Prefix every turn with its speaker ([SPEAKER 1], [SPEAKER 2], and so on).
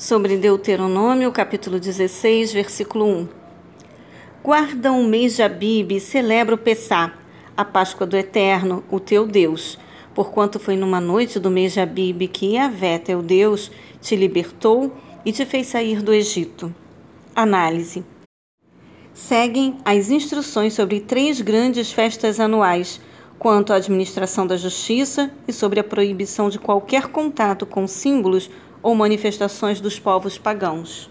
[SPEAKER 1] sobre Deuteronômio, capítulo 16, versículo 1. Guarda o mês de Abib e celebra o Pessá, a Páscoa do Eterno, o teu Deus, porquanto foi numa noite do mês de Abib que Yahvé, teu Deus, te libertou e te fez sair do Egito. Análise. Seguem as instruções sobre três grandes festas anuais, quanto à administração da justiça e sobre a proibição de qualquer contato com símbolos ou manifestações dos povos pagãos.